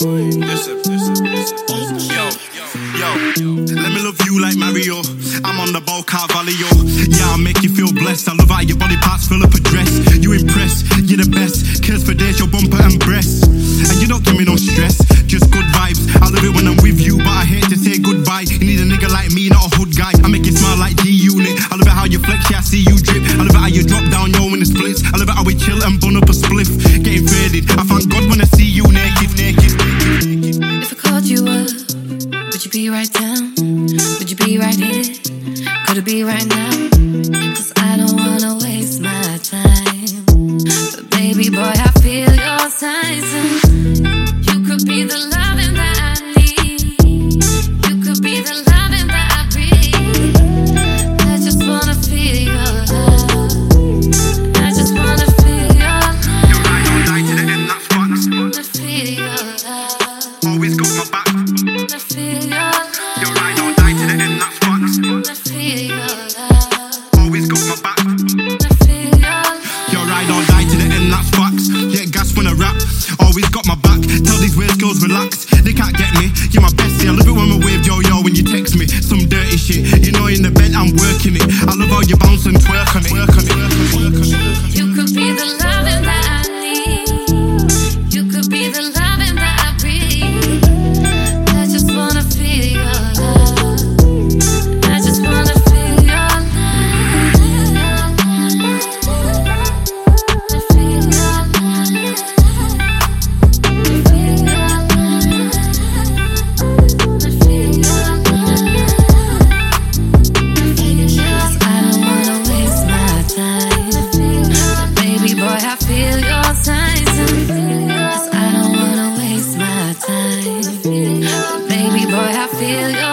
Yo, yo, let me love you like Mario. I'm on the ball Carvalho. Yeah, I make you feel blessed. I love how your body parts fill up a dress. You impress, you're the best. Kills for days, your bumper and breasts. You be right down? Would you be right here? Could it be right now? Cause I don't wanna waste my time. But baby boy, I feel your signs. and You could be the loving that I need. You could be the loving that I breathe. I just wanna feel your love. I just wanna feel your You're right, love. don't die to the end, that's fun. Wanna feel your love. Always got my back. You're my bestie. I love it when we wave yo yo when you text me. Some dirty shit. You know in the bed I'm working it. I love how you bounce and twerk on it. Work on it. Feel your.